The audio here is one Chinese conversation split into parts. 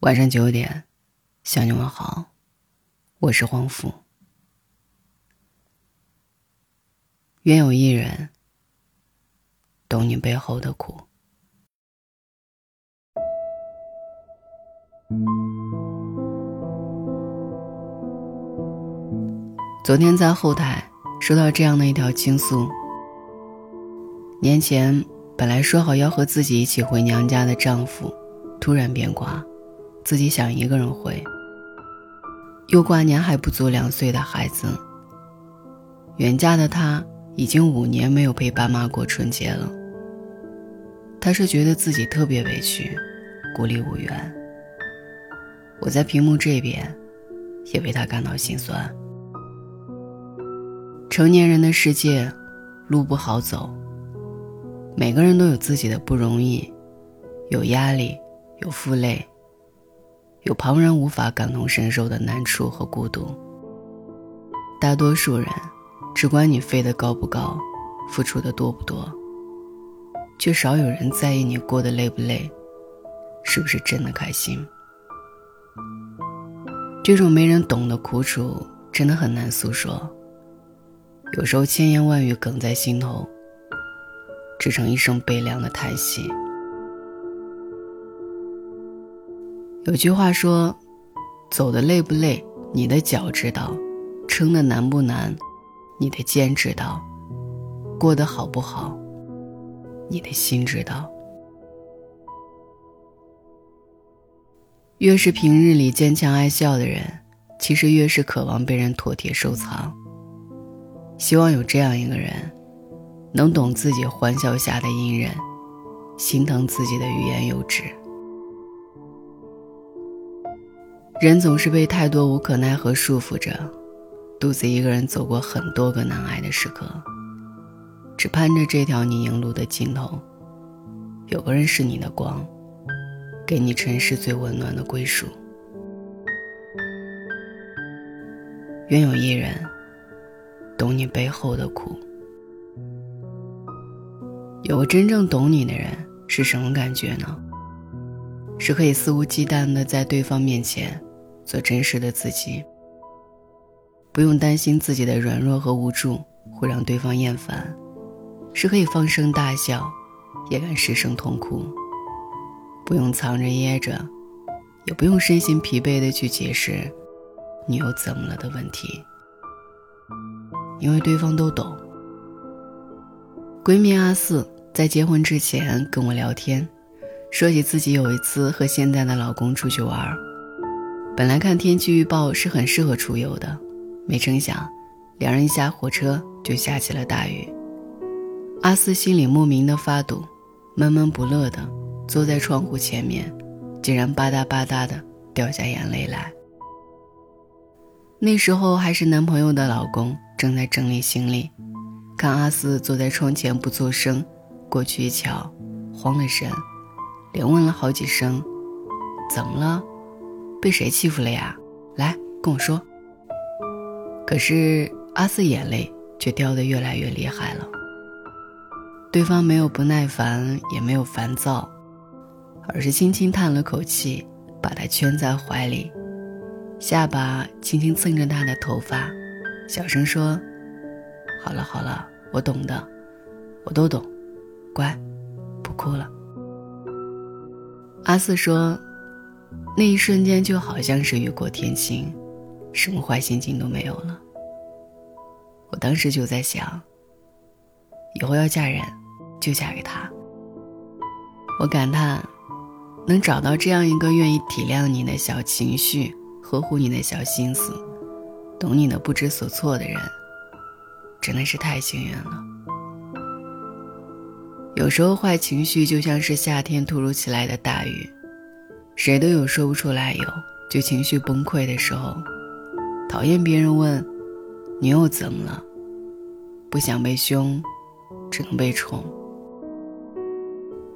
晚上九点，向你们好，我是黄甫。愿有一人懂你背后的苦。昨天在后台收到这样的一条倾诉：年前本来说好要和自己一起回娘家的丈夫，突然变卦。自己想一个人回，又挂念还不足两岁的孩子。远嫁的他已经五年没有陪爸妈过春节了。他是觉得自己特别委屈，孤立无援。我在屏幕这边，也为他感到心酸。成年人的世界，路不好走。每个人都有自己的不容易，有压力，有负累。有旁人无法感同身受的难处和孤独。大多数人只管你飞得高不高，付出的多不多，却少有人在意你过得累不累，是不是真的开心。这种没人懂的苦楚，真的很难诉说。有时候千言万语哽在心头，只成一声悲凉的叹息。有句话说：“走的累不累，你的脚知道；撑的难不难，你的肩知道；过得好不好，你的心知道。”越是平日里坚强爱笑的人，其实越是渴望被人妥帖收藏。希望有这样一个人，能懂自己欢笑下的隐忍，心疼自己的欲言又止。人总是被太多无可奈何束缚着，独自一个人走过很多个难挨的时刻，只盼着这条泥泞路的尽头，有个人是你的光，给你尘世最温暖的归属。愿有一人，懂你背后的苦。有个真正懂你的人是什么感觉呢？是可以肆无忌惮的在对方面前。做真实的自己，不用担心自己的软弱和无助会让对方厌烦，是可以放声大笑，也敢失声痛哭，不用藏着掖着，也不用身心疲惫的去解释你又怎么了的问题，因为对方都懂。闺蜜阿四在结婚之前跟我聊天，说起自己有一次和现在的老公出去玩本来看天气预报是很适合出游的，没成想，两人一下火车就下起了大雨。阿四心里莫名的发堵，闷闷不乐的坐在窗户前面，竟然吧嗒吧嗒的掉下眼泪来。那时候还是男朋友的老公正在整理行李，看阿四坐在窗前不作声，过去一瞧，慌了神，连问了好几声：“怎么了？”被谁欺负了呀？来跟我说。可是阿四眼泪却掉得越来越厉害了。对方没有不耐烦，也没有烦躁，而是轻轻叹了口气，把他圈在怀里，下巴轻轻蹭着他的头发，小声说：“好了好了，我懂的，我都懂，乖，不哭了。”阿四说。那一瞬间就好像是雨过天晴，什么坏心情都没有了。我当时就在想，以后要嫁人，就嫁给他。我感叹，能找到这样一个愿意体谅你的小情绪、呵护你的小心思、懂你的不知所措的人，真的是太幸运了。有时候坏情绪就像是夏天突如其来的大雨。谁都有说不出来有就情绪崩溃的时候，讨厌别人问你又怎么了，不想被凶，只能被宠。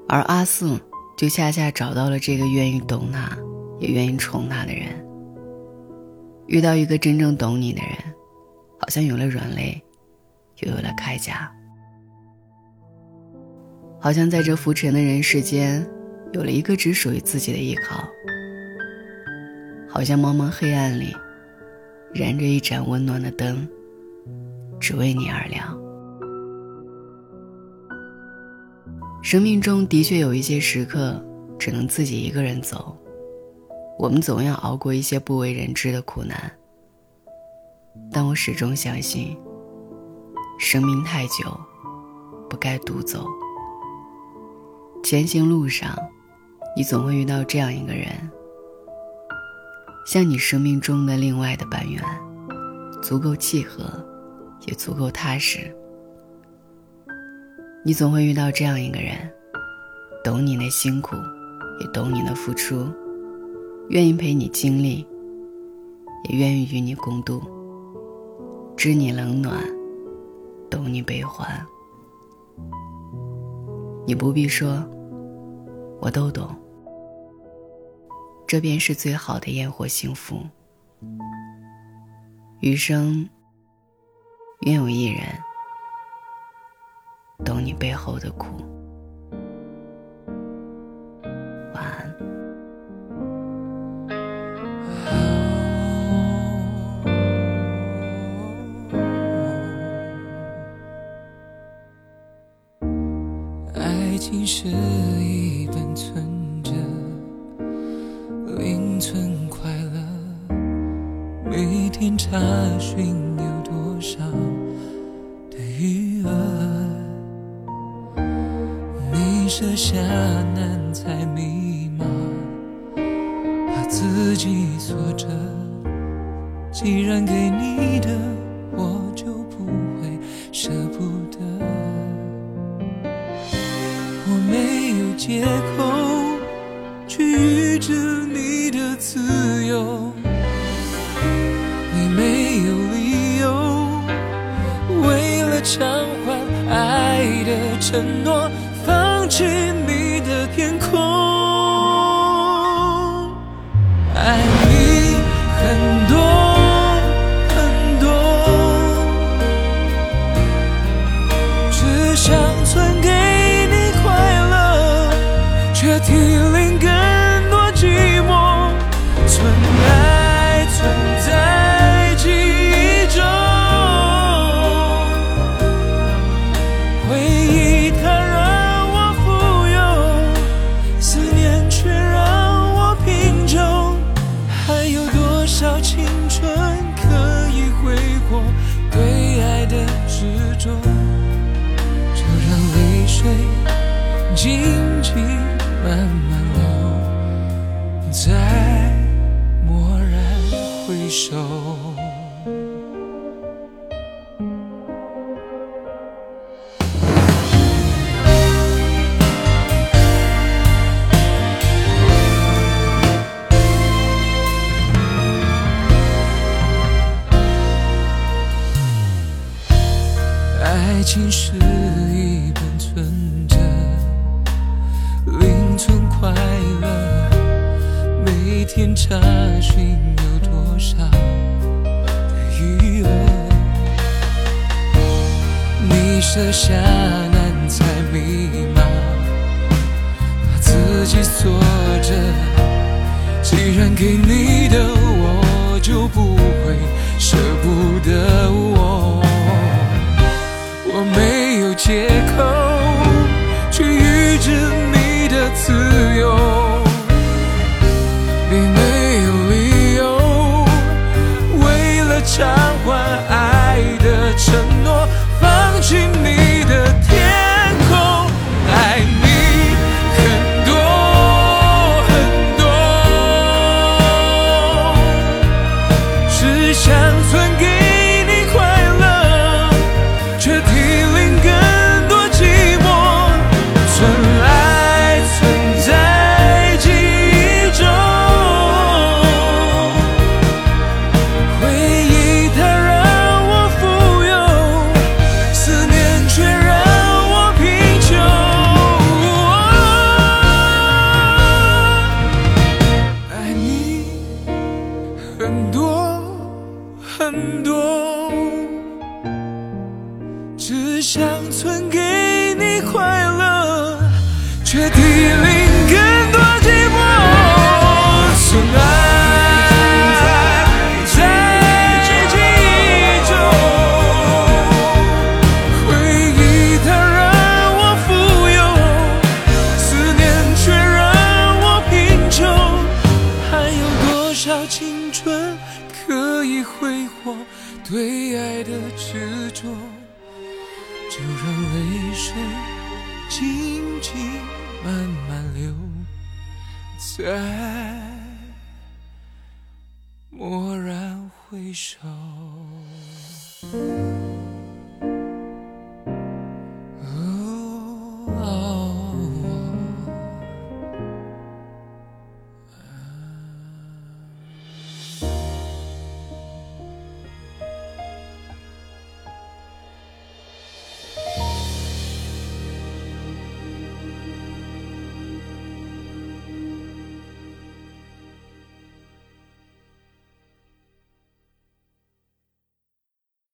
而阿四就恰恰找到了这个愿意懂他，也愿意宠他的人。遇到一个真正懂你的人，好像有了软肋，又有了铠甲，好像在这浮沉的人世间。有了一个只属于自己的依靠，好像茫茫黑暗里，燃着一盏温暖的灯，只为你而亮。生命中的确有一些时刻，只能自己一个人走。我们总要熬过一些不为人知的苦难，但我始终相信，生命太久，不该独走。前行路上，你总会遇到这样一个人，像你生命中的另外的半圆，足够契合，也足够踏实。你总会遇到这样一个人，懂你的辛苦，也懂你的付出。愿意陪你经历，也愿意与你共度。知你冷暖，懂你悲欢。你不必说，我都懂。这便是最好的烟火幸福。余生，愿有一人懂你背后的苦。情是一本存折，零存快乐，每天查询有多少的余额。你设下难猜密码，把自己锁着。既然给你的，我没有借口去预知你的自由，你没有理由为了偿还爱的承诺，手。爱情是一本存折。零存快乐，每天查询你设下在蓦然回首。